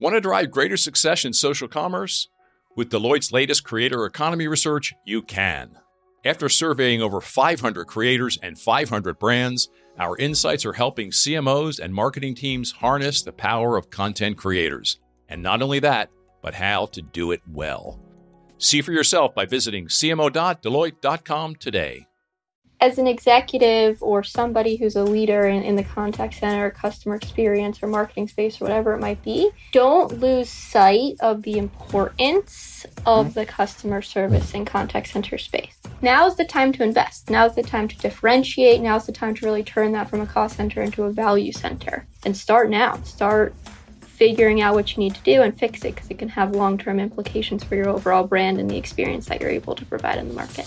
Want to drive greater success in social commerce? With Deloitte's latest creator economy research, you can. After surveying over 500 creators and 500 brands, our insights are helping CMOs and marketing teams harness the power of content creators. And not only that, but how to do it well. See for yourself by visiting cmo.deloitte.com today as an executive or somebody who's a leader in, in the contact center, or customer experience, or marketing space, or whatever it might be, don't lose sight of the importance of mm-hmm. the customer service and contact center space. Now is the time to invest. Now is the time to differentiate. Now is the time to really turn that from a cost center into a value center. And start now. Start figuring out what you need to do and fix it because it can have long term implications for your overall brand and the experience that you're able to provide in the market.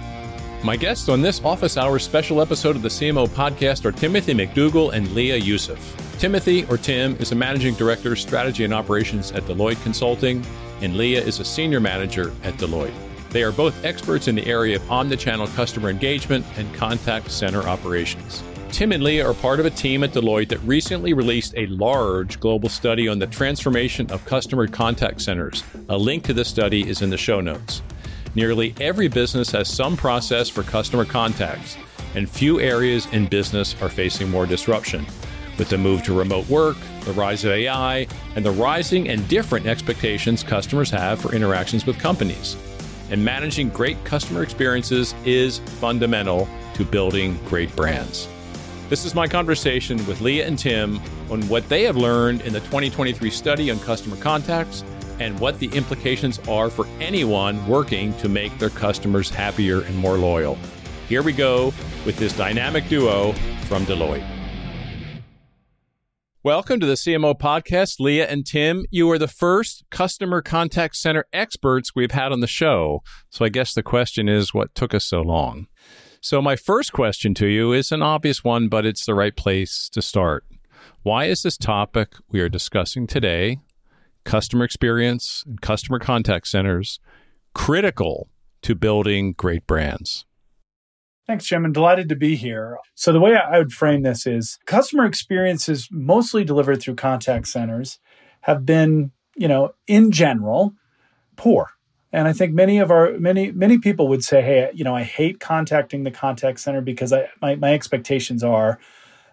My guests on this Office Hours special episode of the CMO podcast are Timothy McDougal and Leah Yousif. Timothy, or Tim, is a managing director, strategy and operations at Deloitte Consulting, and Leah is a senior manager at Deloitte. They are both experts in the area of omnichannel customer engagement and contact center operations. Tim and Leah are part of a team at Deloitte that recently released a large global study on the transformation of customer contact centers. A link to this study is in the show notes. Nearly every business has some process for customer contacts, and few areas in business are facing more disruption. With the move to remote work, the rise of AI, and the rising and different expectations customers have for interactions with companies. And managing great customer experiences is fundamental to building great brands. This is my conversation with Leah and Tim on what they have learned in the 2023 study on customer contacts and what the implications are for anyone working to make their customers happier and more loyal. Here we go with this dynamic duo from Deloitte. Welcome to the CMO podcast, Leah and Tim. You are the first customer contact center experts we've had on the show. So I guess the question is what took us so long? So, my first question to you is an obvious one, but it's the right place to start. Why is this topic we are discussing today customer experience and customer contact centers critical to building great brands. Thanks, Jim. I'm delighted to be here. So, the way I would frame this is customer experiences mostly delivered through contact centers have been, you know, in general, poor. And I think many of our many many people would say, "Hey, you know, I hate contacting the contact center because I my, my expectations are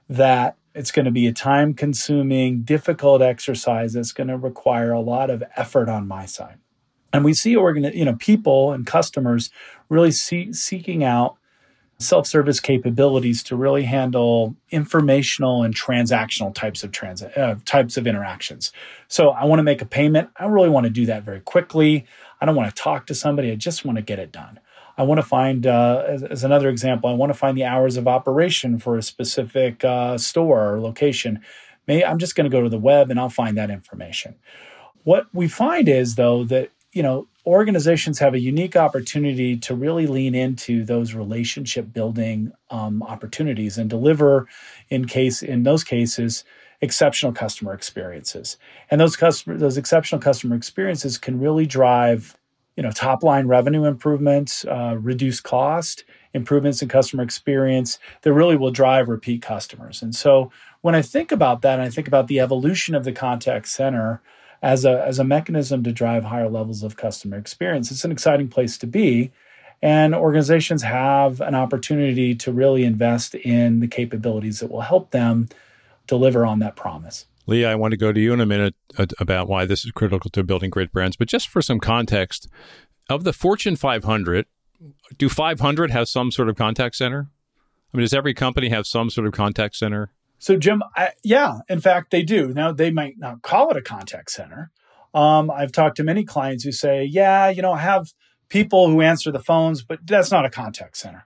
that it's going to be a time consuming, difficult exercise that's going to require a lot of effort on my side. And we see you know, people and customers really see, seeking out self-service capabilities to really handle informational and transactional types of trans uh, types of interactions. So I want to make a payment. I really want to do that very quickly. I don't want to talk to somebody. I just want to get it done. I want to find, uh, as, as, another example, I want to find the hours of operation for a specific uh, store or location. May I'm just going to go to the web and I'll find that information. What we find is, though, that you know organizations have a unique opportunity to really lean into those relationship building um, opportunities and deliver, in case in those cases, exceptional customer experiences. And those customer those exceptional customer experiences can really drive you know top line revenue improvements uh, reduce cost improvements in customer experience that really will drive repeat customers. And so when i think about that and i think about the evolution of the contact center as a as a mechanism to drive higher levels of customer experience it's an exciting place to be. And organizations have an opportunity to really invest in the capabilities that will help them deliver on that promise Lee, I want to go to you in a minute uh, about why this is critical to building great brands. But just for some context, of the Fortune 500, do 500 have some sort of contact center? I mean, does every company have some sort of contact center? So, Jim, I, yeah, in fact, they do. Now, they might not call it a contact center. Um, I've talked to many clients who say, yeah, you know, I have people who answer the phones, but that's not a contact center.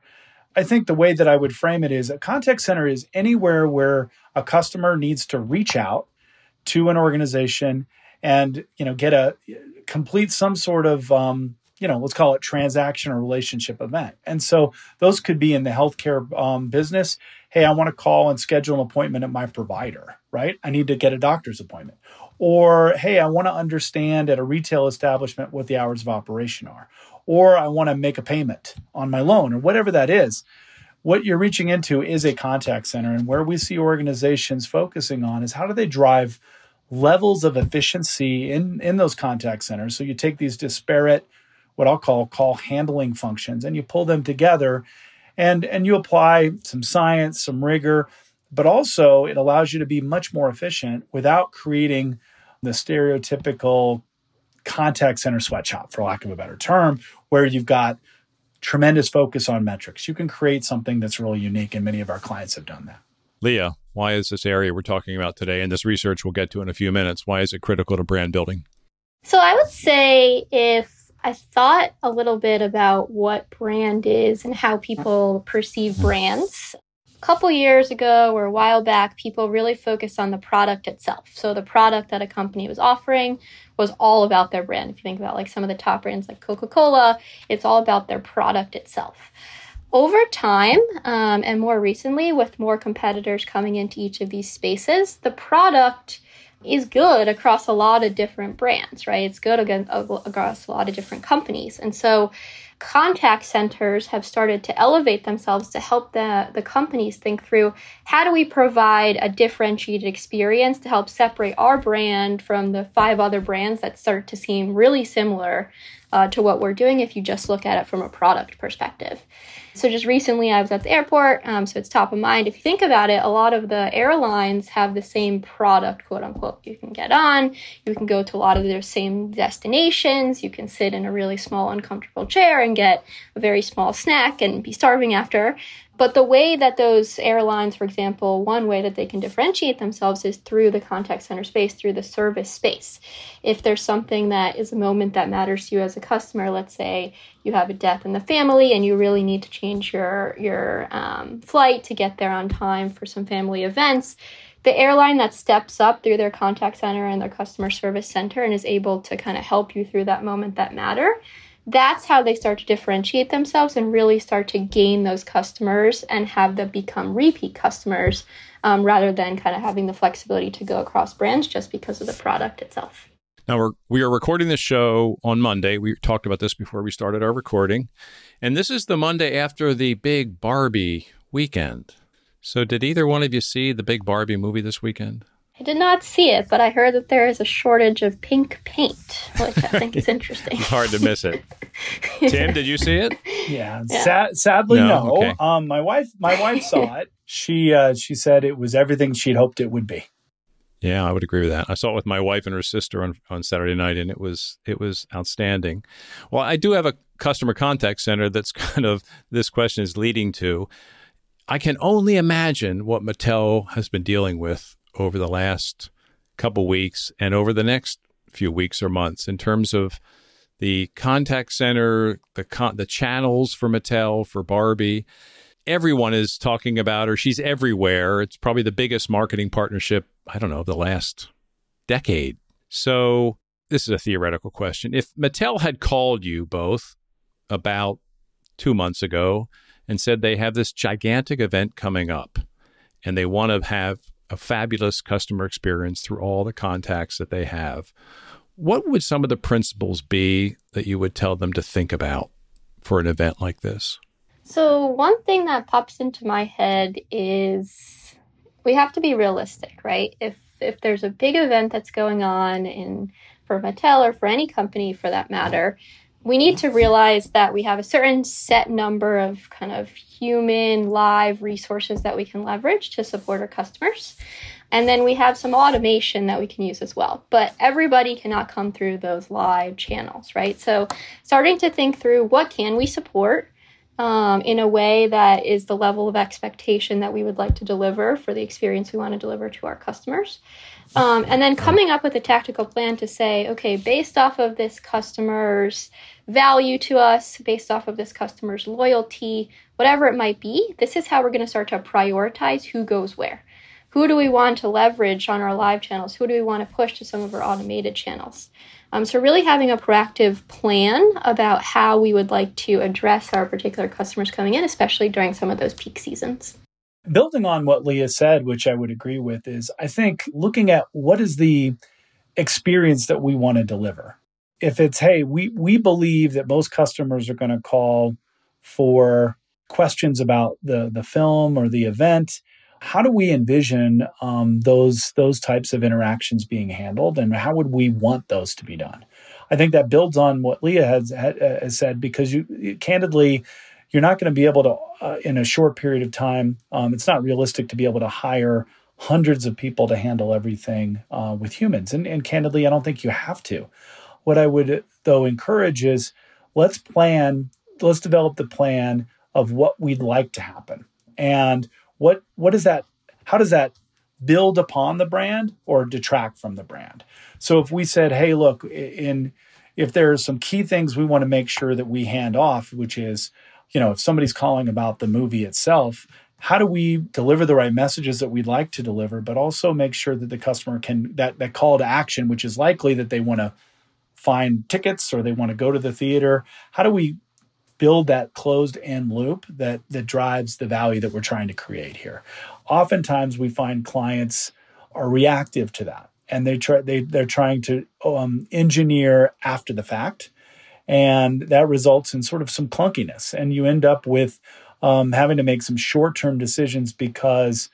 I think the way that I would frame it is a contact center is anywhere where a customer needs to reach out to an organization and you know get a complete some sort of um, you know let's call it transaction or relationship event. And so those could be in the healthcare um, business. Hey i want to call and schedule an appointment at my provider right? I need to get a doctor's appointment. Or hey i want to understand at a retail establishment what the hours of operation are. Or i want to make a payment on my loan or whatever that is what you're reaching into is a contact center and where we see organizations focusing on is how do they drive levels of efficiency in in those contact centers. So you take these disparate what I'll call call handling functions and you pull them together and and you apply some science, some rigor, but also it allows you to be much more efficient without creating the stereotypical contact center sweatshop for lack of a better term where you've got tremendous focus on metrics. You can create something that's really unique and many of our clients have done that. Leah, why is this area we're talking about today and this research we'll get to in a few minutes, why is it critical to brand building? So I would say if I thought a little bit about what brand is and how people perceive brands. A couple years ago or a while back, people really focused on the product itself. So the product that a company was offering was all about their brand. If you think about like some of the top brands like Coca Cola, it's all about their product itself. Over time, um, and more recently, with more competitors coming into each of these spaces, the product is good across a lot of different brands, right? It's good against, across a lot of different companies. And so contact centers have started to elevate themselves to help the, the companies think through how do we provide a differentiated experience to help separate our brand from the five other brands that start to seem really similar uh, to what we're doing if you just look at it from a product perspective. So just recently, I was at the airport, um, so it's top of mind. If you think about it, a lot of the airlines have the same product, quote unquote. You can get on, you can go to a lot of their same destinations, you can sit in a really small, uncomfortable chair and get a very small snack and be starving after. But the way that those airlines, for example, one way that they can differentiate themselves is through the contact center space, through the service space. If there's something that is a moment that matters to you as a customer, let's say you have a death in the family and you really need to change your your um, flight to get there on time for some family events the airline that steps up through their contact center and their customer service center and is able to kind of help you through that moment that matter that's how they start to differentiate themselves and really start to gain those customers and have them become repeat customers um, rather than kind of having the flexibility to go across brands just because of the product itself. Now we're we are recording this show on Monday. We talked about this before we started our recording, and this is the Monday after the big Barbie weekend. So, did either one of you see the big Barbie movie this weekend? I did not see it, but I heard that there is a shortage of pink paint, which I think is interesting. hard to miss it. Tim, did you see it? Yeah, yeah. sadly, no. no. Okay. Um, my wife, my wife saw it. She uh, she said it was everything she'd hoped it would be. Yeah, I would agree with that. I saw it with my wife and her sister on, on Saturday night, and it was it was outstanding. Well, I do have a customer contact center that's kind of this question is leading to. I can only imagine what Mattel has been dealing with over the last couple weeks and over the next few weeks or months in terms of the contact center, the con- the channels for Mattel, for Barbie. Everyone is talking about her. She's everywhere. It's probably the biggest marketing partnership, I don't know, of the last decade. So, this is a theoretical question. If Mattel had called you both about two months ago and said they have this gigantic event coming up and they want to have a fabulous customer experience through all the contacts that they have. What would some of the principles be that you would tell them to think about for an event like this? So, one thing that pops into my head is we have to be realistic, right? If if there's a big event that's going on in for Mattel or for any company for that matter, we need to realize that we have a certain set number of kind of human live resources that we can leverage to support our customers. And then we have some automation that we can use as well. But everybody cannot come through those live channels, right? So starting to think through what can we support um, in a way that is the level of expectation that we would like to deliver for the experience we want to deliver to our customers. Um, and then coming up with a tactical plan to say, okay, based off of this customer's value to us, based off of this customer's loyalty, whatever it might be, this is how we're going to start to prioritize who goes where. Who do we want to leverage on our live channels? Who do we want to push to some of our automated channels? Um, so, really having a proactive plan about how we would like to address our particular customers coming in, especially during some of those peak seasons. Building on what Leah said, which I would agree with, is I think looking at what is the experience that we want to deliver. If it's, hey, we, we believe that most customers are going to call for questions about the, the film or the event, how do we envision um, those those types of interactions being handled, and how would we want those to be done? I think that builds on what Leah has, has said because you candidly, you're not going to be able to uh, in a short period of time. Um, it's not realistic to be able to hire hundreds of people to handle everything uh, with humans, and, and candidly, I don't think you have to. What I would though encourage is let's plan, let's develop the plan of what we'd like to happen and what what does that how does that build upon the brand or detract from the brand so if we said hey look in if there are some key things we want to make sure that we hand off which is you know if somebody's calling about the movie itself how do we deliver the right messages that we'd like to deliver but also make sure that the customer can that that call to action which is likely that they want to find tickets or they want to go to the theater how do we build that closed end loop that that drives the value that we're trying to create here. Oftentimes, we find clients are reactive to that, and they try they they're trying to um, engineer after the fact, and that results in sort of some clunkiness, and you end up with um, having to make some short term decisions because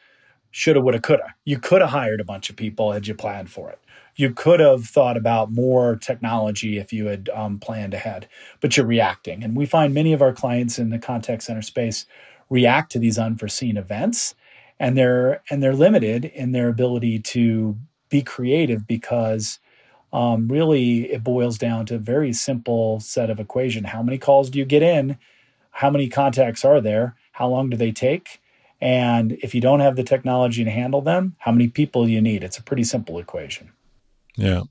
shoulda, woulda, coulda. You could have hired a bunch of people had you planned for it you could have thought about more technology if you had um, planned ahead, but you're reacting. And we find many of our clients in the contact center space react to these unforeseen events, and they're and they're limited in their ability to be creative because um, really it boils down to a very simple set of equation: how many calls do you get in? How many contacts are there? How long do they take? And if you don't have the technology to handle them, how many people do you need? It's a pretty simple equation. Yeah.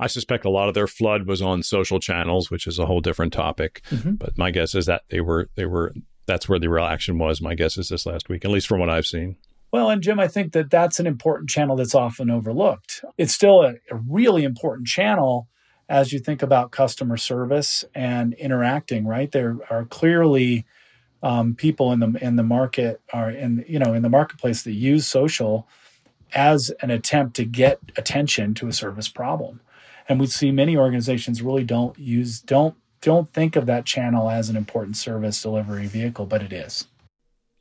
I suspect a lot of their flood was on social channels, which is a whole different topic. Mm-hmm. But my guess is that they were they were that's where the real action was. My guess is this last week, at least from what I've seen. Well, and Jim, I think that that's an important channel that's often overlooked. It's still a, a really important channel as you think about customer service and interacting. Right, there are clearly um, people in the in the market are in you know in the marketplace that use social as an attempt to get attention to a service problem. And we see many organizations really don't use don't don't think of that channel as an important service delivery vehicle, but it is.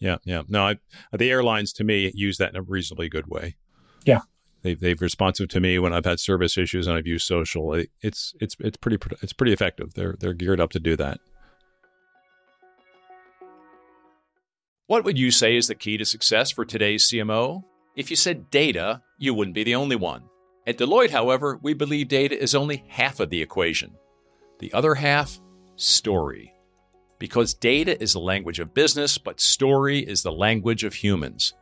Yeah, yeah. No, I, the airlines to me use that in a reasonably good way. Yeah, they've they've responsive to me when I've had service issues and I've used social. It's it's it's pretty it's pretty effective. They're they're geared up to do that. What would you say is the key to success for today's CMO? If you said data, you wouldn't be the only one. At Deloitte, however, we believe data is only half of the equation. The other half, story. Because data is the language of business, but story is the language of humans.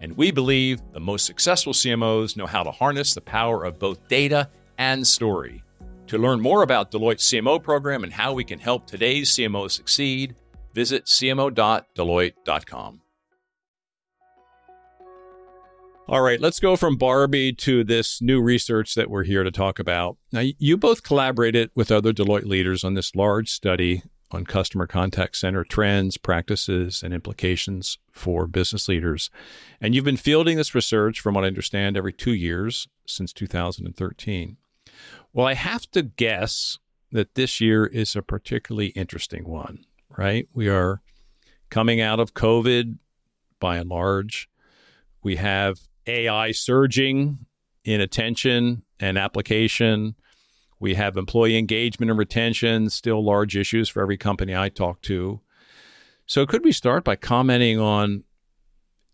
And we believe the most successful CMOs know how to harness the power of both data and story. To learn more about Deloitte's CMO program and how we can help today's CMOs succeed, visit cmo.deloitte.com. All right, let's go from Barbie to this new research that we're here to talk about. Now, you both collaborated with other Deloitte leaders on this large study on customer contact center trends, practices, and implications for business leaders. And you've been fielding this research, from what I understand, every two years since 2013. Well, I have to guess that this year is a particularly interesting one, right? We are coming out of COVID by and large. We have AI surging in attention and application. We have employee engagement and retention, still large issues for every company I talk to. So, could we start by commenting on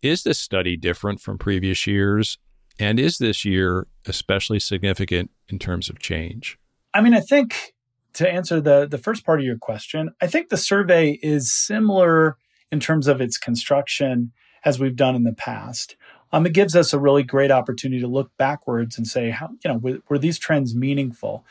is this study different from previous years? And is this year especially significant in terms of change? I mean, I think to answer the, the first part of your question, I think the survey is similar in terms of its construction as we've done in the past um, it gives us a really great opportunity to look backwards and say, how you know, were, were these trends meaningful?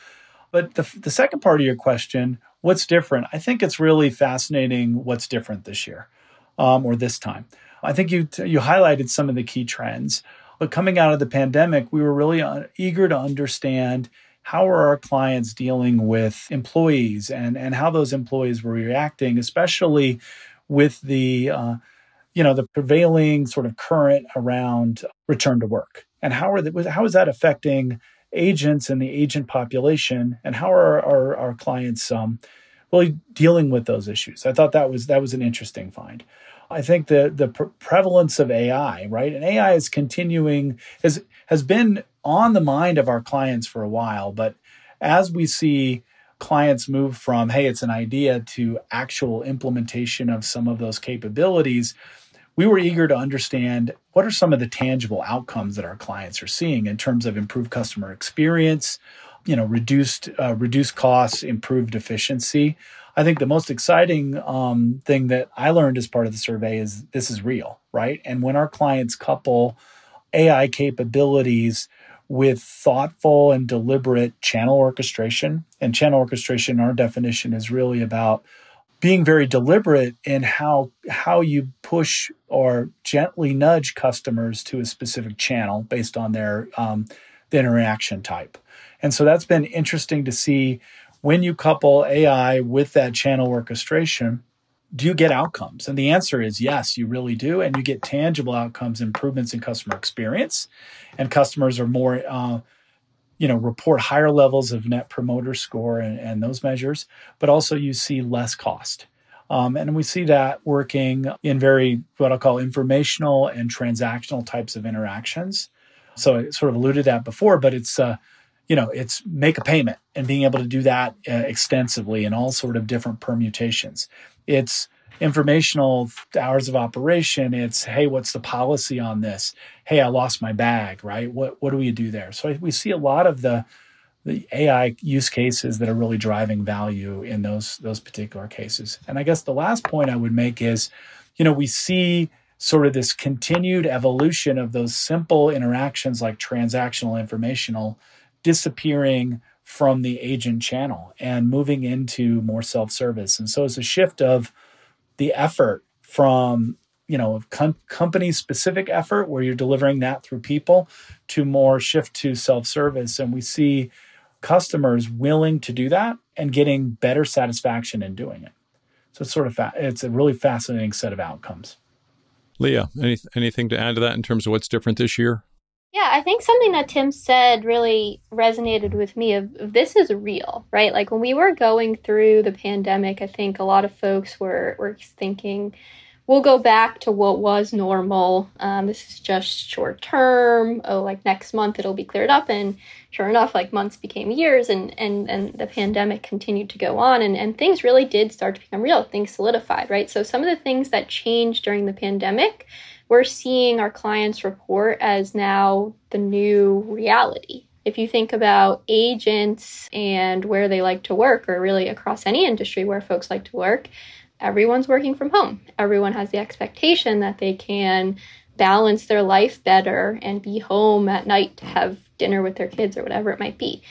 But the, the second part of your question, what's different? I think it's really fascinating what's different this year um, or this time. I think you you highlighted some of the key trends. But coming out of the pandemic, we were really uh, eager to understand how are our clients dealing with employees and, and how those employees were reacting, especially with the uh, you know the prevailing sort of current around return to work? And how are the, how is that affecting agents and the agent population? And how are our, our clients um, really dealing with those issues? I thought that was that was an interesting find. I think the the pre- prevalence of ai right? And ai is continuing has has been on the mind of our clients for a while but as we see clients move from hey it's an idea to actual implementation of some of those capabilities we were eager to understand what are some of the tangible outcomes that our clients are seeing in terms of improved customer experience, you know, reduced uh, reduced costs, improved efficiency. I think the most exciting um, thing that I learned as part of the survey is this is real, right? And when our clients couple AI capabilities with thoughtful and deliberate channel orchestration, and channel orchestration, our definition is really about being very deliberate in how how you push or gently nudge customers to a specific channel based on their um, the interaction type. And so that's been interesting to see when you couple AI with that channel orchestration. Do you get outcomes? And the answer is yes, you really do. And you get tangible outcomes, improvements in customer experience, and customers are more uh, you know report higher levels of net promoter score and, and those measures but also you see less cost. Um, and we see that working in very what i'll call informational and transactional types of interactions. So i sort of alluded that before but it's uh, you know it's make a payment and being able to do that uh, extensively in all sort of different permutations. It's informational hours of operation. It's hey what's the policy on this? Hey i lost my bag right? What what do we do there? So we see a lot of the the ai use cases that are really driving value in those those particular cases. And i guess the last point i would make is you know we see sort of this continued evolution of those simple interactions like transactional informational disappearing from the agent channel and moving into more self-service. And so it's a shift of the effort from you know com- company specific effort where you're delivering that through people to more shift to self-service. And we see customers willing to do that and getting better satisfaction in doing it. So it's sort of fa- it's a really fascinating set of outcomes. Leah any, anything to add to that in terms of what's different this year yeah, I think something that Tim said really resonated with me of, of, this is real, right? Like when we were going through the pandemic, I think a lot of folks were were thinking we'll go back to what was normal. Um, this is just short term. Oh, like next month it'll be cleared up. And sure enough, like months became years and, and, and the pandemic continued to go on and, and things really did start to become real. Things solidified, right? So some of the things that changed during the pandemic we're seeing our clients report as now the new reality. If you think about agents and where they like to work, or really across any industry where folks like to work, everyone's working from home. Everyone has the expectation that they can balance their life better and be home at night to have dinner with their kids or whatever it might be.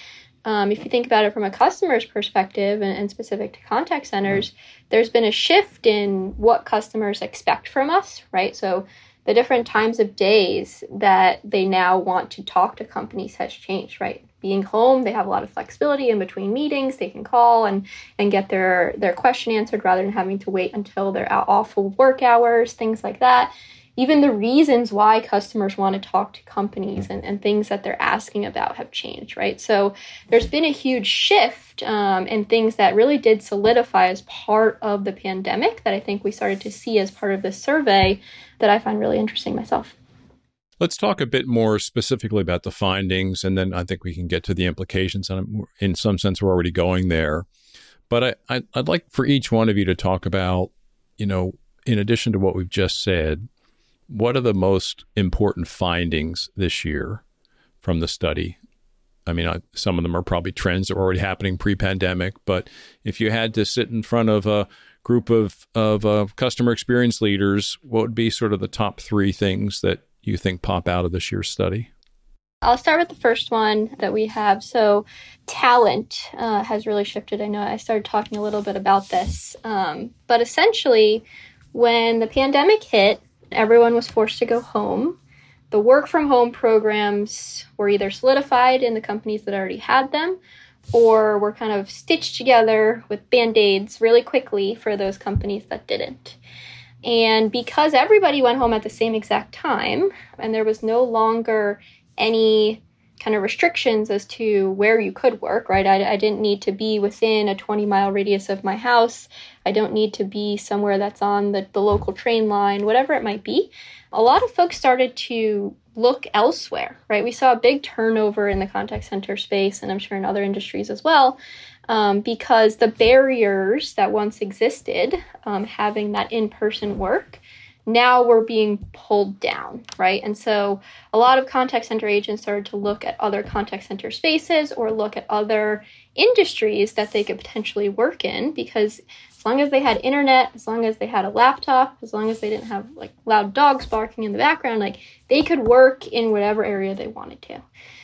Um, if you think about it from a customer's perspective and, and, specific to contact centers, there's been a shift in what customers expect from us, right? So the different times of days that they now want to talk to companies has changed, right? Being home, they have a lot of flexibility in between meetings. They can call and and get their their question answered rather than having to wait until off of work hours, things like that even the reasons why customers want to talk to companies and, and things that they're asking about have changed, right? So there's been a huge shift um, in things that really did solidify as part of the pandemic that I think we started to see as part of this survey that I find really interesting myself. Let's talk a bit more specifically about the findings, and then I think we can get to the implications. And in some sense, we're already going there. But I, I, I'd like for each one of you to talk about, you know, in addition to what we've just said, what are the most important findings this year from the study? I mean, I, some of them are probably trends that were already happening pre-pandemic, but if you had to sit in front of a group of of uh, customer experience leaders, what would be sort of the top three things that you think pop out of this year's study? I'll start with the first one that we have. So, talent uh, has really shifted. I know I started talking a little bit about this, um, but essentially, when the pandemic hit, everyone was forced to go home. the work from home programs were either solidified in the companies that already had them or were kind of stitched together with band aids really quickly for those companies that didn't. And because everybody went home at the same exact time, and there was no longer any kind of restrictions as to where you could work, right? I, I, didn't need to be within a 20 mile radius of my house. I don't need to be somewhere that's on the, the local train line, whatever it might be. A lot of folks started to look elsewhere, right? We saw a big turnover in the contact center space, and I'm sure in other industries as well, um, because the barriers that once existed, um, having that in person work, now were being pulled down, right? And so a lot of contact center agents started to look at other contact center spaces or look at other industries that they could potentially work in because as long as they had internet, as long as they had a laptop, as long as they didn't have like loud dogs barking in the background, like they could work in whatever area they wanted to.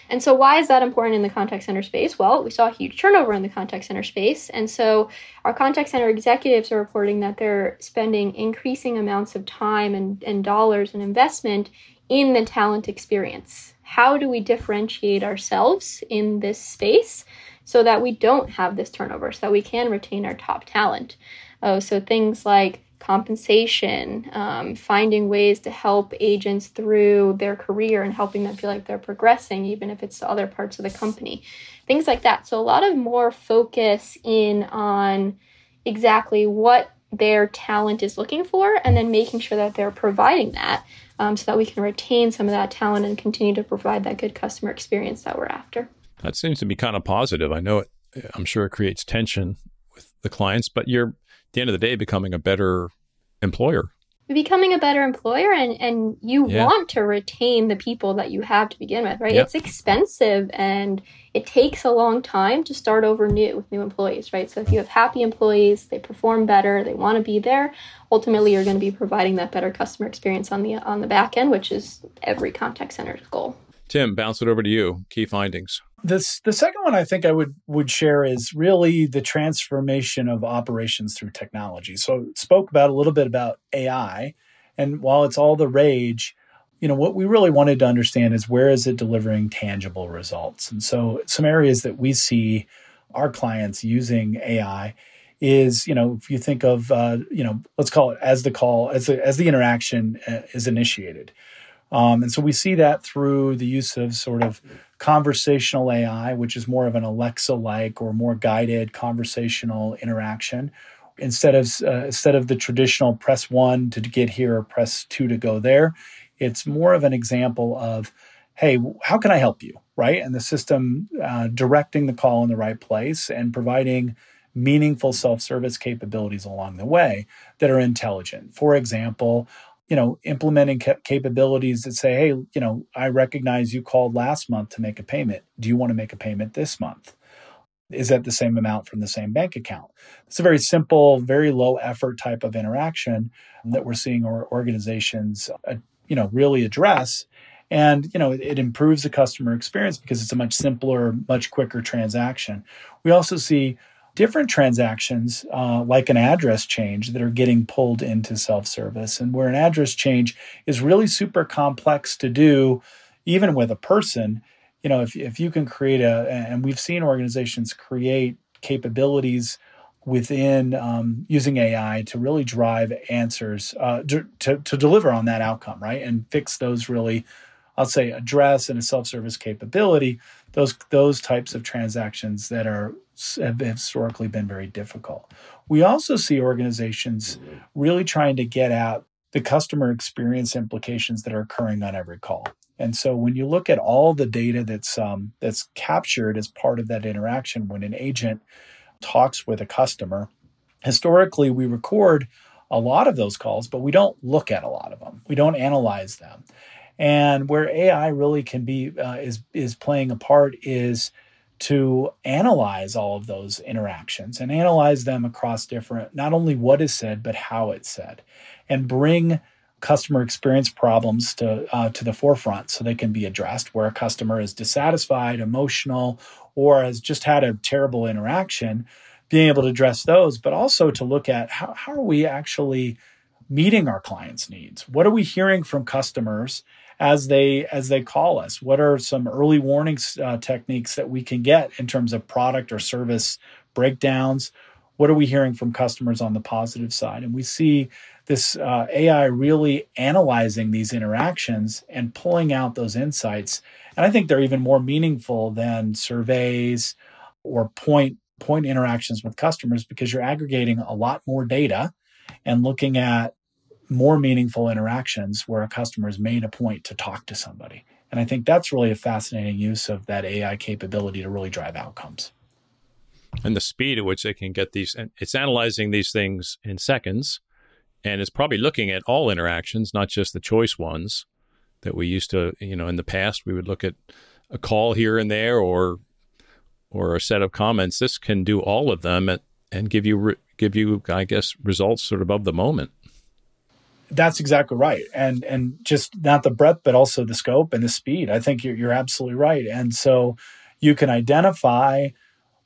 And so, why is that important in the contact center space? Well, we saw a huge turnover in the contact center space. And so, our contact center executives are reporting that they're spending increasing amounts of time and, and dollars and investment in the talent experience. How do we differentiate ourselves in this space? So that we don't have this turnover, so that we can retain our top talent. Oh, so things like compensation, um, finding ways to help agents through their career and helping them feel like they're progressing, even if it's to other parts of the company, things like that. So, a lot of more focus in on exactly what their talent is looking for and then making sure that they're providing that um, so that we can retain some of that talent and continue to provide that good customer experience that we're after. That seems to be kind of positive. I know it, I'm sure it creates tension with the clients, but you're at the end of the day becoming a better employer. Becoming a better employer and, and you yeah. want to retain the people that you have to begin with, right? It's expensive and it takes a long time to start over new with new employees, right? So if you have happy employees, they perform better, they want to be there, ultimately you're going to be providing that better customer experience on the on the back end, which is every contact center's goal. Tim, bounce it over to you. Key findings. This the second one I think I would would share is really the transformation of operations through technology. So spoke about a little bit about AI, and while it's all the rage, you know what we really wanted to understand is where is it delivering tangible results. And so some areas that we see our clients using AI is you know if you think of uh, you know let's call it as the call as the, as the interaction uh, is initiated um, and so we see that through the use of sort of conversational AI, which is more of an Alexa like or more guided conversational interaction. Instead of uh, instead of the traditional press one to get here or press two to go there, it's more of an example of, hey, how can I help you, right? And the system uh, directing the call in the right place and providing meaningful self-service capabilities along the way that are intelligent. For example, you know, implementing ca- capabilities that say, hey, you know, I recognize you called last month to make a payment. Do you want to make a payment this month? Is that the same amount from the same bank account? It's a very simple, very low effort type of interaction that we're seeing our organizations, uh, you know, really address. And, you know, it improves the customer experience because it's a much simpler, much quicker transaction. We also see different transactions, uh, like an address change, that are getting pulled into self service, and where an address change is really super complex to do, even with a person. You know, if, if you can create a, and we've seen organizations create capabilities within um, using AI to really drive answers uh, to, to, deliver on that outcome, right? And fix those really, I'll say, address and a self service capability, those, those types of transactions that are have historically been very difficult. We also see organizations really trying to get at the customer experience implications that are occurring on every call. And so when you look at all the data that's um, that's captured as part of that interaction when an agent talks with a customer, historically we record a lot of those calls, but we don't look at a lot of them. We don't analyze them. And where AI really can be uh, is is playing a part is to analyze all of those interactions and analyze them across different, not only what is said, but how it's said, and bring customer experience problems to uh, to the forefront so they can be addressed where a customer is dissatisfied, emotional, or has just had a terrible interaction, being able to address those, but also to look at how, how are we actually meeting our clients' needs? What are we hearing from customers as they as they call us. What are some early warning uh, techniques that we can get in terms of product or service breakdowns? What are we hearing from customers on the positive side? And we see this uh, ai really analyzing these interactions and pulling out those insights. And i think they're even more meaningful than surveys or point point interactions with customers because you're aggregating a lot more data and looking at more meaningful interactions where a customer has made a point to talk to somebody. And I think that's really a fascinating use of that AI capability to really drive outcomes. And the speed at which they can get these, it's analyzing these things in seconds. And it's probably looking at all interactions, not just the choice ones that we used to, you know, in the past, we would look at a call here and there or or a set of comments. This can do all of them at, and give you give you, I guess, results sort of of the moment. That's exactly right, and and just not the breadth, but also the scope and the speed. I think you're you're absolutely right, and so you can identify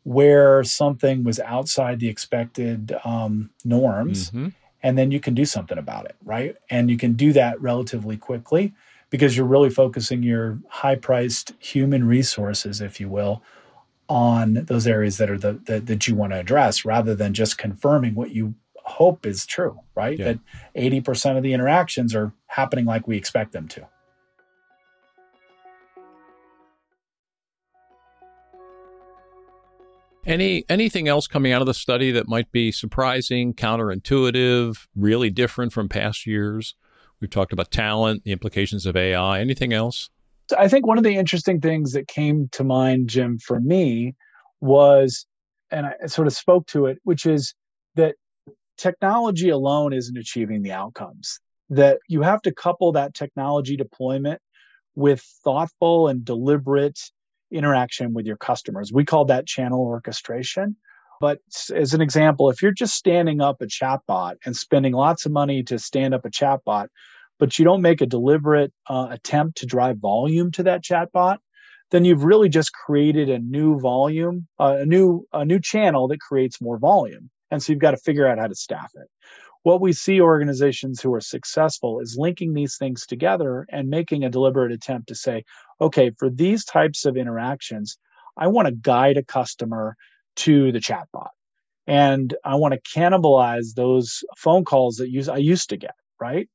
where something was outside the expected um, norms, mm-hmm. and then you can do something about it, right? And you can do that relatively quickly because you're really focusing your high-priced human resources, if you will, on those areas that are the, the that you want to address rather than just confirming what you hope is true right yeah. that 80% of the interactions are happening like we expect them to Any anything else coming out of the study that might be surprising, counterintuitive, really different from past years? We've talked about talent, the implications of AI. Anything else? I think one of the interesting things that came to mind, Jim, for me was, and I sort of spoke to it, which is that technology alone isn't achieving the outcomes. That you have to couple that technology deployment with thoughtful and deliberate interaction with your customers. We call that channel orchestration. But as an example, if you're just standing up a chatbot and spending lots of money to stand up a chatbot but you don't make a deliberate uh, attempt to drive volume to that chatbot, then you've really just created a new volume, uh, a new a new channel that creates more volume. And so you've got to figure out how to staff it. What we see organizations who are successful is linking these things together and making a deliberate attempt to say, okay, for these types of interactions, I want to guide a customer to the chatbot. And I want to cannibalize those phone calls that use I used to get, right?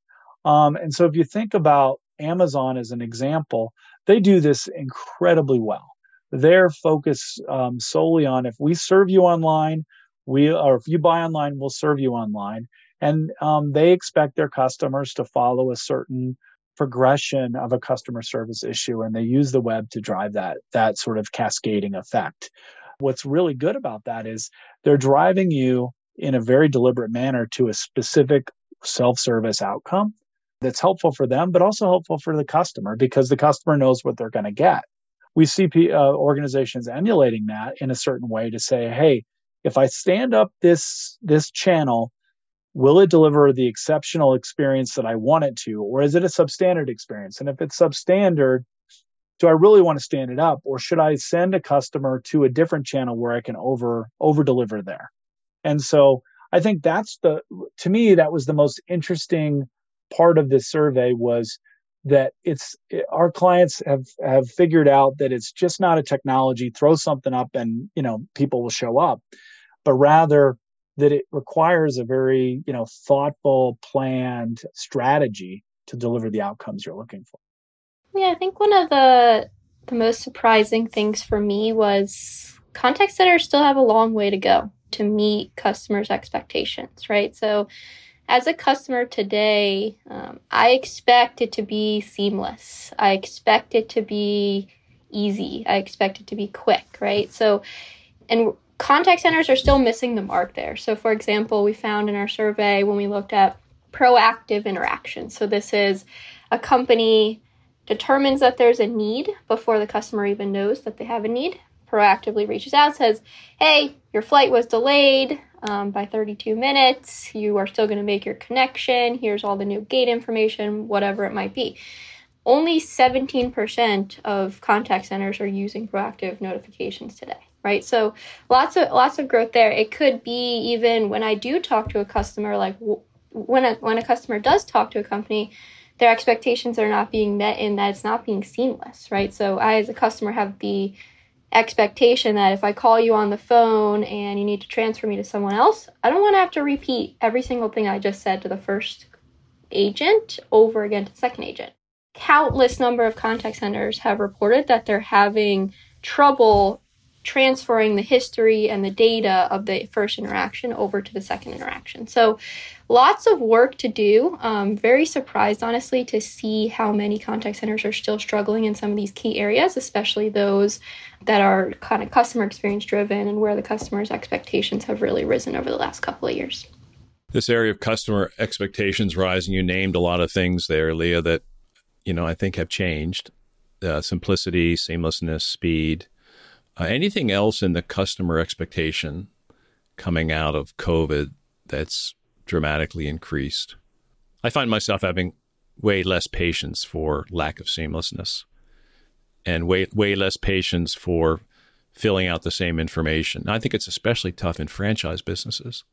Um, and so if you think about Amazon as an example, they do this incredibly well. They're focused um, solely on if we serve you online, we or if you buy online, we'll serve you online. And um, they expect their customers to follow a certain progression of a customer service issue, and they use the web to drive that that sort of cascading effect. What's really good about that is they're driving you in a very deliberate manner to a specific self-service outcome that's helpful for them, but also helpful for the customer because the customer knows what they're going to get. We see uh, organizations emulating that in a certain way to say, hey, if I stand up this this channel, will it deliver the exceptional experience that I want it to, or is it a substandard experience? And if it's substandard, do I really want to stand it up, or should I send a customer to a different channel where I can over over deliver there? And so I think that's the to me that was the most interesting part of this survey was that it's it, our clients have have figured out that it's just not a technology throw something up and you know people will show up but rather that it requires a very you know thoughtful planned strategy to deliver the outcomes you're looking for. Yeah i think one of the the most surprising things for me was contact centers still have a long way to go to meet customers expectations right? So as a customer today, um, I expect it to be seamless. I expect it to be easy. I expect it to be quick, right? So, and contact centers are still missing the mark there. So, for example, we found in our survey when we looked at proactive interaction. So, this is a company determines that there's a need before the customer even knows that they have a need proactively reaches out, says, Hey, your flight was delayed um, by 32 minutes. You are still going to make your connection. Here's all the new gate information, whatever it might be. Only 17% of contact centers are using proactive notifications today right so lots of lots of growth there it could be even when i do talk to a customer like when a when a customer does talk to a company their expectations are not being met in that it's not being seamless, right? So I, as a customer, have the expectation that if I call you on the phone and you need to transfer me to someone else, I don't want to have to repeat every single thing I just said to the first agent over again to the second agent. Countless number of contact centers have reported that they're having trouble transferring the history and the data of the first interaction over to the second interaction. So, lots of work to do. Um, very surprised, honestly, to see how many contact centers are still struggling in some of these key areas, especially those that are kind of customer experience driven and where the customer's expectations have really risen over the last couple of years. This area of customer expectations rising, you named a lot of things there, Leah, that you know I think have changed. Uh, simplicity, seamlessness, speed uh, anything else in the customer expectation coming out of COVID that's dramatically increased? I find myself having way less patience for lack of seamlessness and way way less patience for filling out the same information. I think it's especially tough in franchise businesses.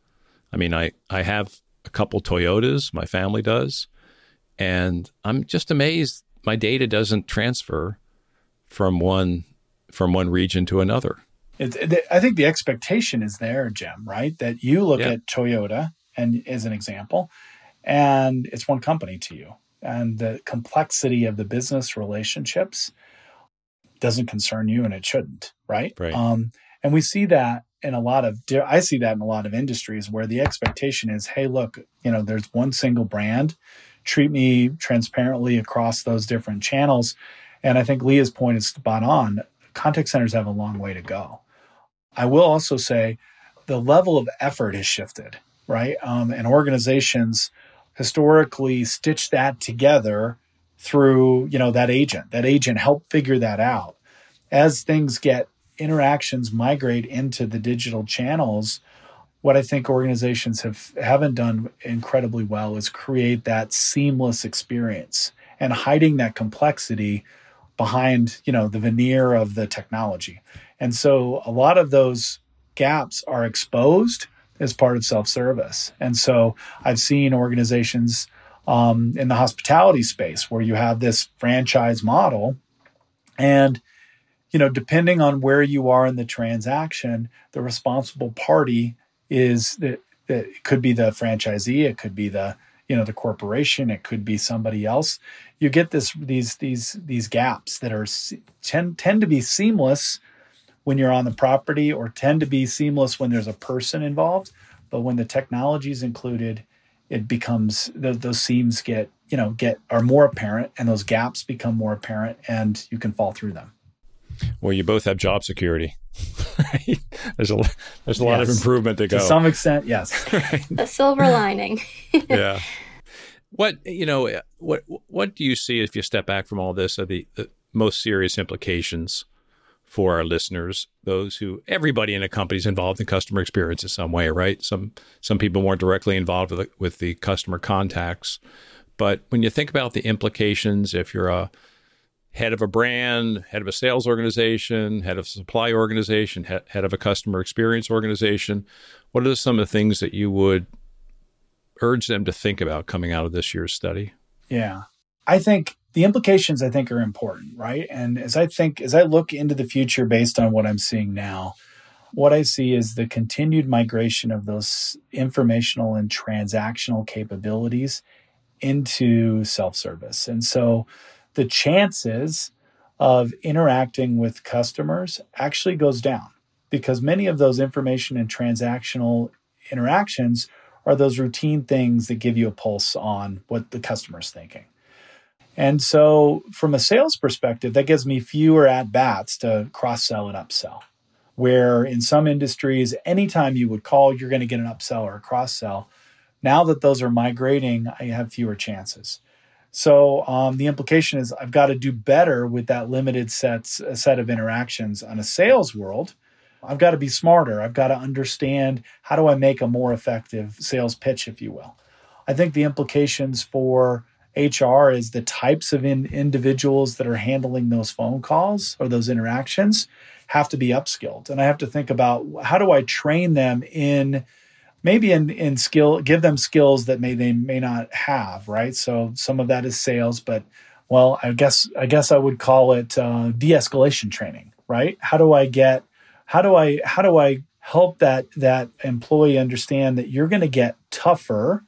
I mean, I, I have a couple Toyotas, my family does, and I'm just amazed my data doesn't transfer from one from one region to another. It, I think the expectation is there, Jim, right? That you look yeah. at Toyota and as an example, and it's one company to you. And the complexity of the business relationships doesn't concern you and it shouldn't, right? Right. Um, and we see that in a lot of I see that in a lot of industries where the expectation is, hey, look, you know, there's one single brand. Treat me transparently across those different channels. And I think Leah's point is spot on contact centers have a long way to go. I will also say the level of effort has shifted, right? Um, and organizations historically stitch that together through, you know, that agent. That agent helped figure that out. As things get interactions migrate into the digital channels, what I think organizations have haven't done incredibly well is create that seamless experience and hiding that complexity behind you know the veneer of the technology and so a lot of those gaps are exposed as part of self-service. And so i've seen organizations um, in the hospitality space where you have this franchise model and you know depending on where you are in the transaction the responsible party is that it could be the franchisee it could be the you know the corporation it could be somebody else. You get this these these these gaps that are tend tend to be seamless when you're on the property or tend to be seamless when there's a person involved but when the technology is included it becomes those, those seams get you know get are more apparent and those gaps become more apparent and you can fall through them well you both have job security there's a there's a yes. lot of improvement to go. To some extent, yes. The silver lining. yeah. What you know? What what do you see if you step back from all this? Are the, the most serious implications for our listeners? Those who everybody in a company is involved in customer experience in some way, right? Some some people more directly involved with the, with the customer contacts. But when you think about the implications, if you're a head of a brand, head of a sales organization, head of a supply organization, head, head of a customer experience organization, what are some of the things that you would urge them to think about coming out of this year's study? Yeah. I think the implications I think are important, right? And as I think as I look into the future based on what I'm seeing now, what I see is the continued migration of those informational and transactional capabilities into self-service. And so the chances of interacting with customers actually goes down because many of those information and transactional interactions are those routine things that give you a pulse on what the customer's thinking. And so, from a sales perspective, that gives me fewer at bats to cross sell and upsell. Where in some industries, anytime you would call, you're going to get an upsell or a cross sell. Now that those are migrating, I have fewer chances. So um, the implication is I've got to do better with that limited sets a set of interactions on a sales world. I've got to be smarter. I've got to understand how do I make a more effective sales pitch, if you will. I think the implications for HR is the types of in, individuals that are handling those phone calls or those interactions have to be upskilled. And I have to think about how do I train them in maybe in in skill give them skills that may they may not have right so some of that is sales but well i guess i guess i would call it uh, de-escalation training right how do i get how do i how do i help that that employee understand that you're going to get tougher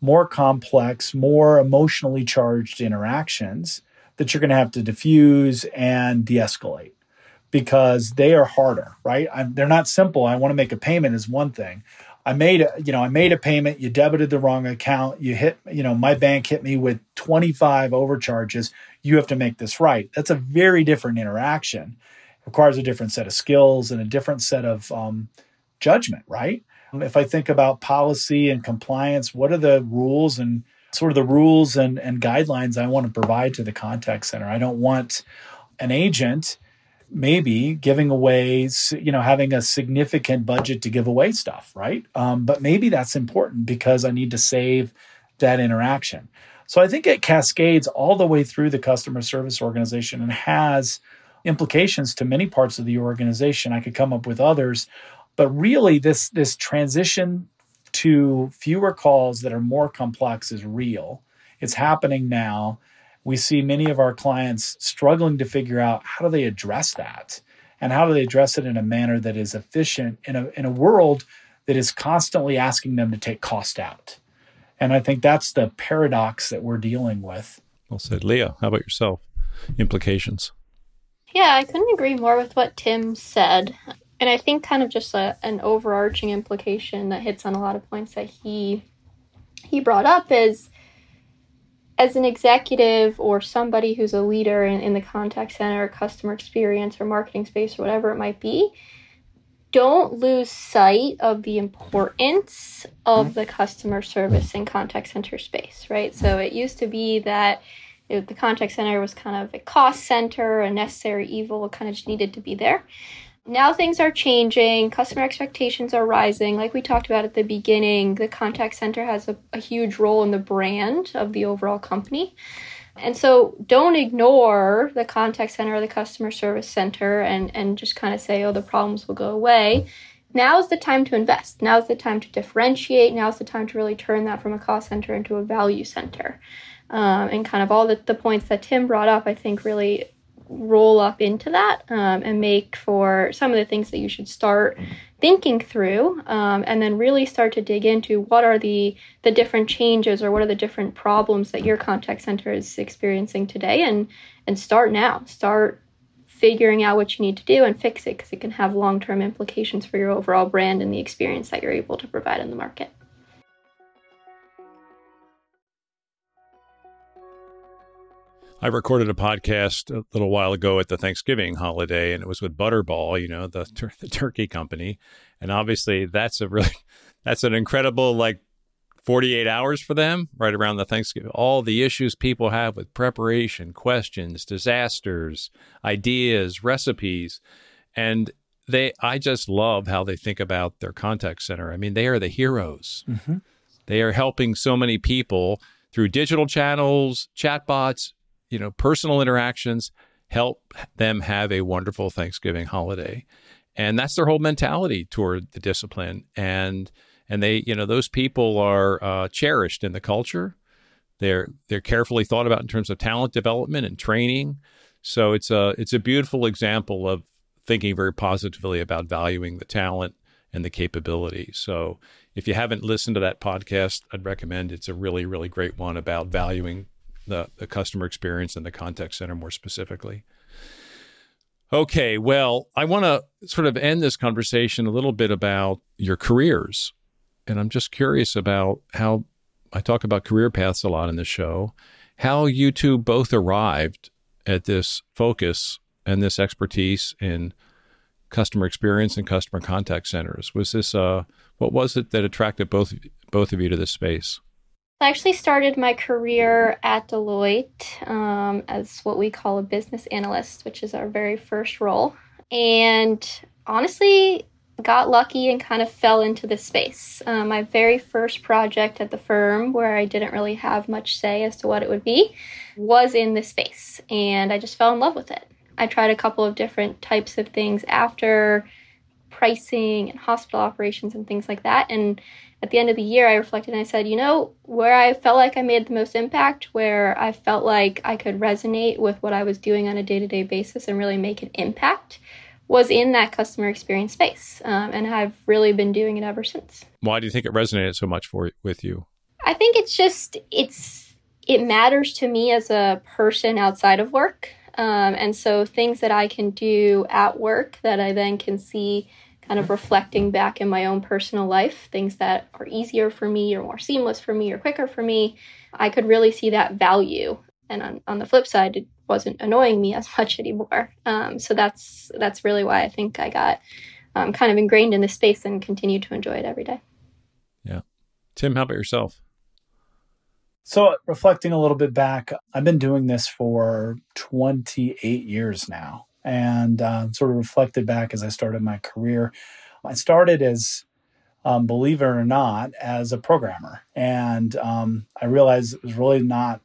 more complex more emotionally charged interactions that you're going to have to diffuse and de-escalate because they are harder right I'm, they're not simple i want to make a payment is one thing I made a, you know, I made a payment, you debited the wrong account, you hit, you know, my bank hit me with 25 overcharges. You have to make this right. That's a very different interaction. It requires a different set of skills and a different set of um, judgment, right? If I think about policy and compliance, what are the rules and sort of the rules and, and guidelines I want to provide to the contact center? I don't want an agent maybe giving away, you know, having a significant budget to give away stuff, right? Um, but maybe that's important because I need to save that interaction. So I think it cascades all the way through the customer service organization and has implications to many parts of the organization. I could come up with others, but really this this transition to fewer calls that are more complex is real. It's happening now we see many of our clients struggling to figure out how do they address that and how do they address it in a manner that is efficient in a, in a world that is constantly asking them to take cost out. And I think that's the paradox that we're dealing with. Well said. Leah, how about yourself? Implications? Yeah, I couldn't agree more with what Tim said. And I think kind of just a, an overarching implication that hits on a lot of points that he he brought up is as an executive or somebody who's a leader in, in the contact center, customer experience, or marketing space, or whatever it might be, don't lose sight of the importance of mm-hmm. the customer service and contact center space, right? So it used to be that it, the contact center was kind of a cost center, a necessary evil, kind of just needed to be there now things are changing customer expectations are rising. Like we talked about at the beginning the contact center has a, a, huge role in the brand of the overall company. And so don't ignore the contact center or the customer service center and, and just kind of say oh the problems will go away. Now's the time to invest. Now's the time to differentiate. Now's the time to really turn that from a cost center into a value center. Um, and kind of all the, the points that tim brought up i think really roll up into that um, and make for some of the things that you should start thinking through um, and then really start to dig into what are the the different changes or what are the different problems that your contact center is experiencing today and and start now. Start figuring out what you need to do and fix it because it can have long-term implications for your overall brand and the experience that you're able to provide in the market I recorded a podcast a little while ago at the Thanksgiving holiday, and it was with Butterball, you know, the, tur- the turkey company, and obviously that's a really that's an incredible like 48 hours for them right around the Thanksgiving. All the issues people have with preparation, questions, disasters, ideas, recipes, and they I just love how they think about their contact center. I mean, they are the heroes. Mm-hmm. They are helping so many people through digital channels, chatbots, you know, personal interactions help them have a wonderful Thanksgiving holiday. And that's their whole mentality toward the discipline. And and they, you know, those people are uh, cherished in the culture. They're they're carefully thought about in terms of talent development and training. So it's a it's a beautiful example of thinking very positively about valuing the talent and the capability. So if you haven't listened to that podcast, I'd recommend it's a really really great one about valuing the, the customer experience and the contact center more specifically. Okay, well, I want to sort of end this conversation a little bit about your careers. And I'm just curious about how I talk about career paths a lot in the show, how you two both arrived at this focus and this expertise in customer experience and customer contact centers. Was this uh what was it that attracted both both of you to this space? I actually started my career at Deloitte um, as what we call a business analyst, which is our very first role. And honestly, got lucky and kind of fell into this space. Um, my very first project at the firm, where I didn't really have much say as to what it would be, was in this space. And I just fell in love with it. I tried a couple of different types of things after pricing and hospital operations and things like that. And at the end of the year, I reflected and I said, you know, where I felt like I made the most impact, where I felt like I could resonate with what I was doing on a day to day basis and really make an impact was in that customer experience space. Um, and I've really been doing it ever since. Why do you think it resonated so much for with you? I think it's just, it's, it matters to me as a person outside of work. Um, and so things that I can do at work that I then can see kind of reflecting back in my own personal life, things that are easier for me or more seamless for me or quicker for me, I could really see that value. And on, on the flip side, it wasn't annoying me as much anymore. Um, so that's that's really why I think I got um, kind of ingrained in this space and continue to enjoy it every day. Yeah, Tim, how about yourself? So, reflecting a little bit back, I've been doing this for 28 years now and uh, sort of reflected back as I started my career. I started as, um, believe it or not, as a programmer, and um, I realized it was really not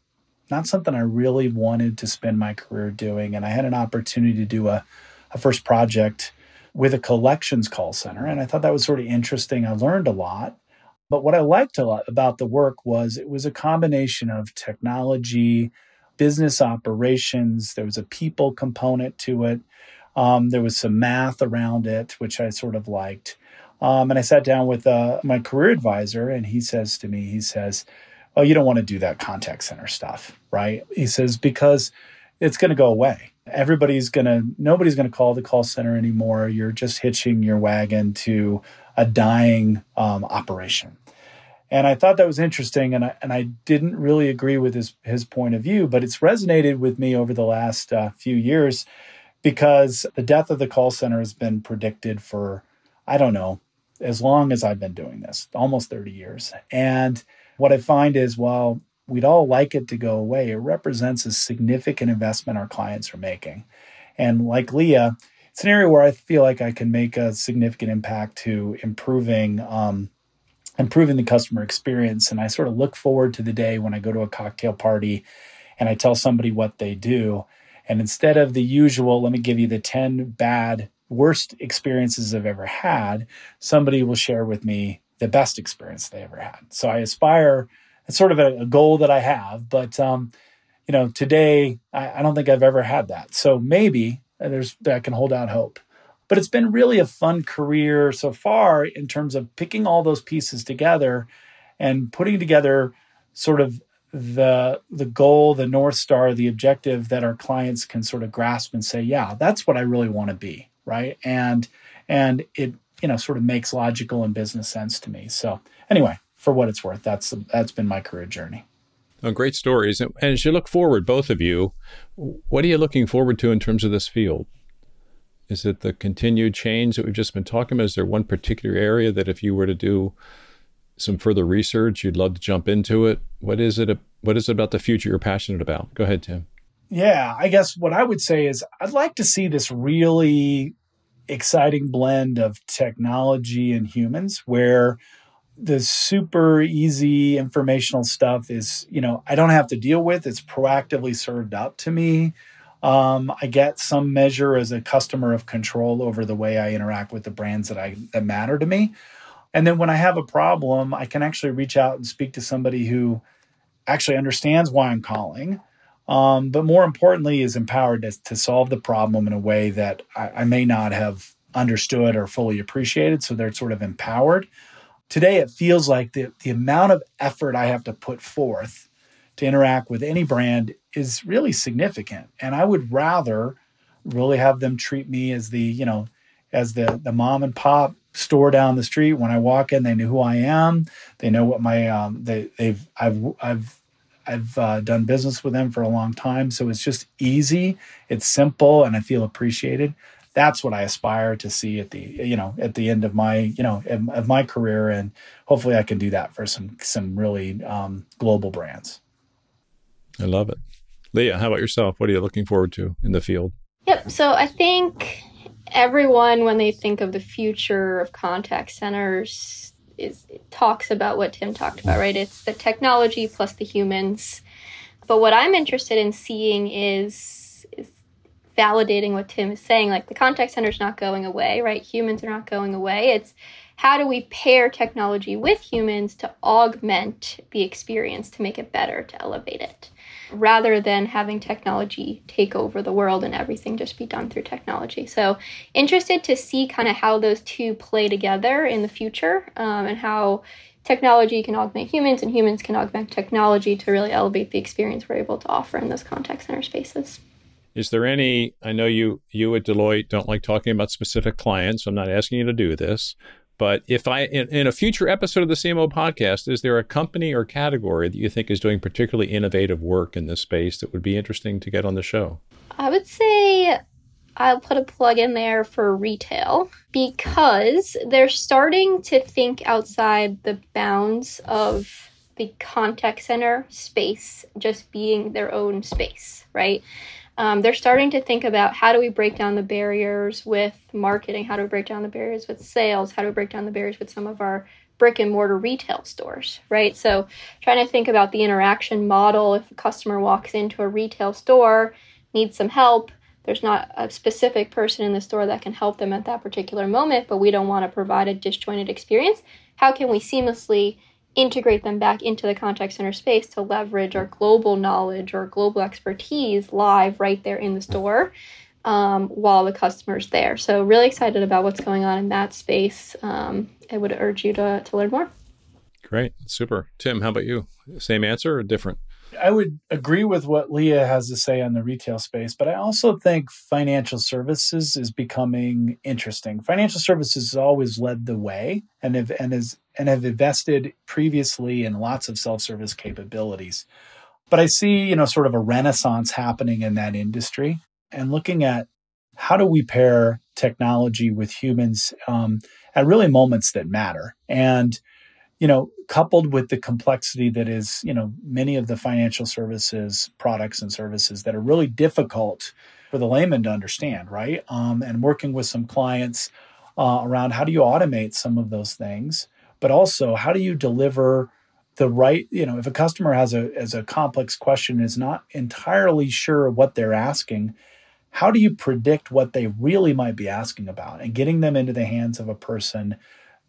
not something I really wanted to spend my career doing. And I had an opportunity to do a, a first project with a collections call center, and I thought that was sort of interesting. I learned a lot. But what I liked a lot about the work was it was a combination of technology, business operations. There was a people component to it. Um, there was some math around it, which I sort of liked. Um, and I sat down with uh, my career advisor, and he says to me, he says, "Oh, you don't want to do that contact center stuff, right?" He says because it's going to go away. Everybody's going to, nobody's going to call the call center anymore. You're just hitching your wagon to a dying um, operation. And I thought that was interesting, and I and I didn't really agree with his his point of view, but it's resonated with me over the last uh, few years because the death of the call center has been predicted for I don't know as long as I've been doing this, almost 30 years. And what I find is while we'd all like it to go away, it represents a significant investment our clients are making. And like Leah, it's an area where I feel like I can make a significant impact to improving um, improving the customer experience. And I sort of look forward to the day when I go to a cocktail party and I tell somebody what they do. And instead of the usual, let me give you the 10 bad, worst experiences I've ever had, somebody will share with me the best experience they ever had. So I aspire, it's sort of a, a goal that I have, but, um, you know, today I, I don't think I've ever had that. So maybe there's, I can hold out hope. But it's been really a fun career so far in terms of picking all those pieces together and putting together sort of the the goal, the north star, the objective that our clients can sort of grasp and say, yeah, that's what I really want to be, right? And and it you know sort of makes logical and business sense to me. So anyway, for what it's worth, that's that's been my career journey. Oh, great stories. And as you look forward, both of you, what are you looking forward to in terms of this field? Is it the continued change that we've just been talking about? Is there one particular area that if you were to do some further research, you'd love to jump into it? What is it? What is it about the future you're passionate about? Go ahead, Tim. Yeah, I guess what I would say is I'd like to see this really exciting blend of technology and humans where the super easy informational stuff is, you know, I don't have to deal with. It's proactively served up to me um, I get some measure as a customer of control over the way I interact with the brands that I that matter to me. And then when I have a problem, I can actually reach out and speak to somebody who actually understands why I'm calling, um, but more importantly, is empowered to, to, solve the problem in a way that I, I may not have understood or fully appreciated. So they're sort of empowered. Today, it feels like the, the amount of effort I have to put forth to interact with any brand is really significant. And I would rather really have them treat me as the, you know, as the the mom and pop store down the street. When I walk in, they know who I am. They know what my um they they've I've I've I've uh, done business with them for a long time, so it's just easy. It's simple, and I feel appreciated. That's what I aspire to see at the you know at the end of my you know of, of my career, and hopefully I can do that for some some really um, global brands. I love it. Leah, how about yourself? What are you looking forward to in the field? Yep. So I think everyone, when they think of the future of contact centers, is talks about what Tim talked about, right? It's the technology plus the humans. But what I'm interested in seeing is, is validating what Tim is saying. Like the contact center is not going away, right? Humans are not going away. It's how do we pair technology with humans to augment the experience, to make it better, to elevate it, rather than having technology take over the world and everything just be done through technology. So, interested to see kind of how those two play together in the future um, and how technology can augment humans and humans can augment technology to really elevate the experience we're able to offer in those contact center spaces. Is there any? I know you you at Deloitte don't like talking about specific clients. So I'm not asking you to do this, but if I in, in, a future episode of the CMO podcast, is there a company or category that you think is doing particularly innovative work in this space that would be interesting to get on the show? I would say I'll put a plug in there for retail because they're starting to think outside the bounds of the contact center space just being their own space, right? Um, they're starting to think about how do we break down the barriers with marketing, how do we break down the barriers with sales, how do we break down the barriers with some of our brick and mortar retail stores, right? So, trying to think about the interaction model if a customer walks into a retail store, needs some help, there's not a specific person in the store that can help them at that particular moment, but we don't want to provide a disjointed experience. How can we seamlessly integrate them back into the contact center space to leverage our global knowledge or global expertise live right there in the store um, while the customer's there. So, really excited about what's going on in that space. Um, I would urge you to, to learn more. Great. Super. Tim, how about you? Same answer or different? I would agree with what Leah has to say on the retail space, but I also think financial services is becoming interesting. Financial services has always led the way and have and has and have invested previously in lots of self-service capabilities. But I see, you know, sort of a renaissance happening in that industry and looking at how do we pair technology with humans um, at really moments that matter. And you know, coupled with the complexity that is, you know, many of the financial services products and services that are really difficult for the layman to understand, right? Um, and working with some clients uh, around how do you automate some of those things, but also how do you deliver the right, you know, if a customer has a as a complex question is not entirely sure what they're asking, how do you predict what they really might be asking about and getting them into the hands of a person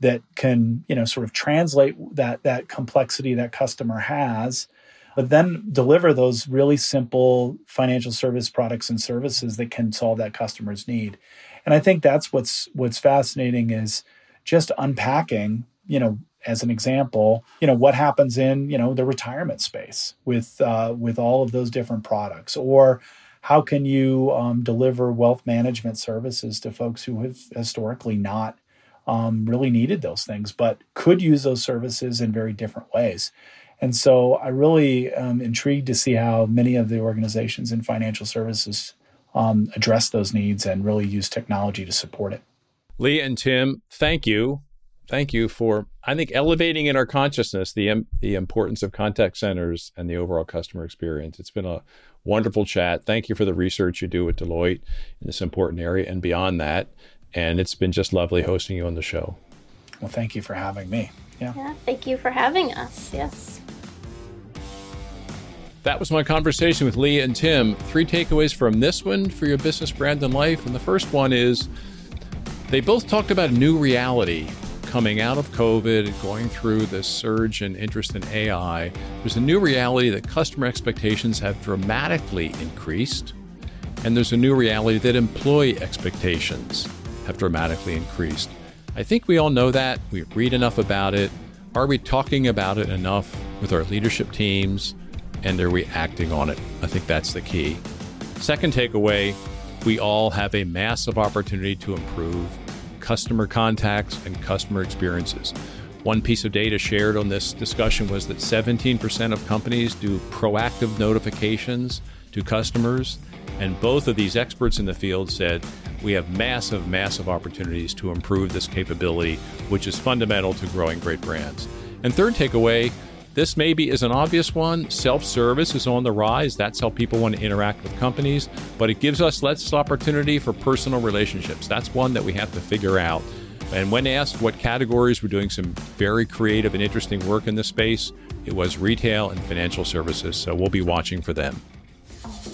that can you know sort of translate that that complexity that customer has but then deliver those really simple financial service products and services that can solve that customer's need. And i think that's what's what's fascinating is just unpacking you know as an example you know what happens in you know the retirement space with uh, with all of those different products or how can you um, deliver wealth management services to folks who have historically not um, really needed those things, but could use those services in very different ways. And so I really am intrigued to see how many of the organizations in financial services um, address those needs and really use technology to support it. Lee and Tim, thank you. Thank you for, I think, elevating in our consciousness the, the importance of contact centers and the overall customer experience. It's been a wonderful chat. Thank you for the research you do at Deloitte in this important area and beyond that. And it's been just lovely hosting you on the show. Well, thank you for having me. Yeah. Yeah, thank you for having us. Yes. That was my conversation with Lee and Tim. Three takeaways from this one for your business brand and life. And the first one is they both talked about a new reality coming out of COVID, going through this surge in interest in AI. There's a new reality that customer expectations have dramatically increased. And there's a new reality that employee expectations have dramatically increased. I think we all know that. We read enough about it. Are we talking about it enough with our leadership teams? And are we acting on it? I think that's the key. Second takeaway we all have a massive opportunity to improve customer contacts and customer experiences. One piece of data shared on this discussion was that 17% of companies do proactive notifications to customers. And both of these experts in the field said we have massive, massive opportunities to improve this capability, which is fundamental to growing great brands. And third takeaway, this maybe is an obvious one. Self service is on the rise. That's how people want to interact with companies, but it gives us less opportunity for personal relationships. That's one that we have to figure out. And when asked what categories were doing some very creative and interesting work in this space, it was retail and financial services. So we'll be watching for them.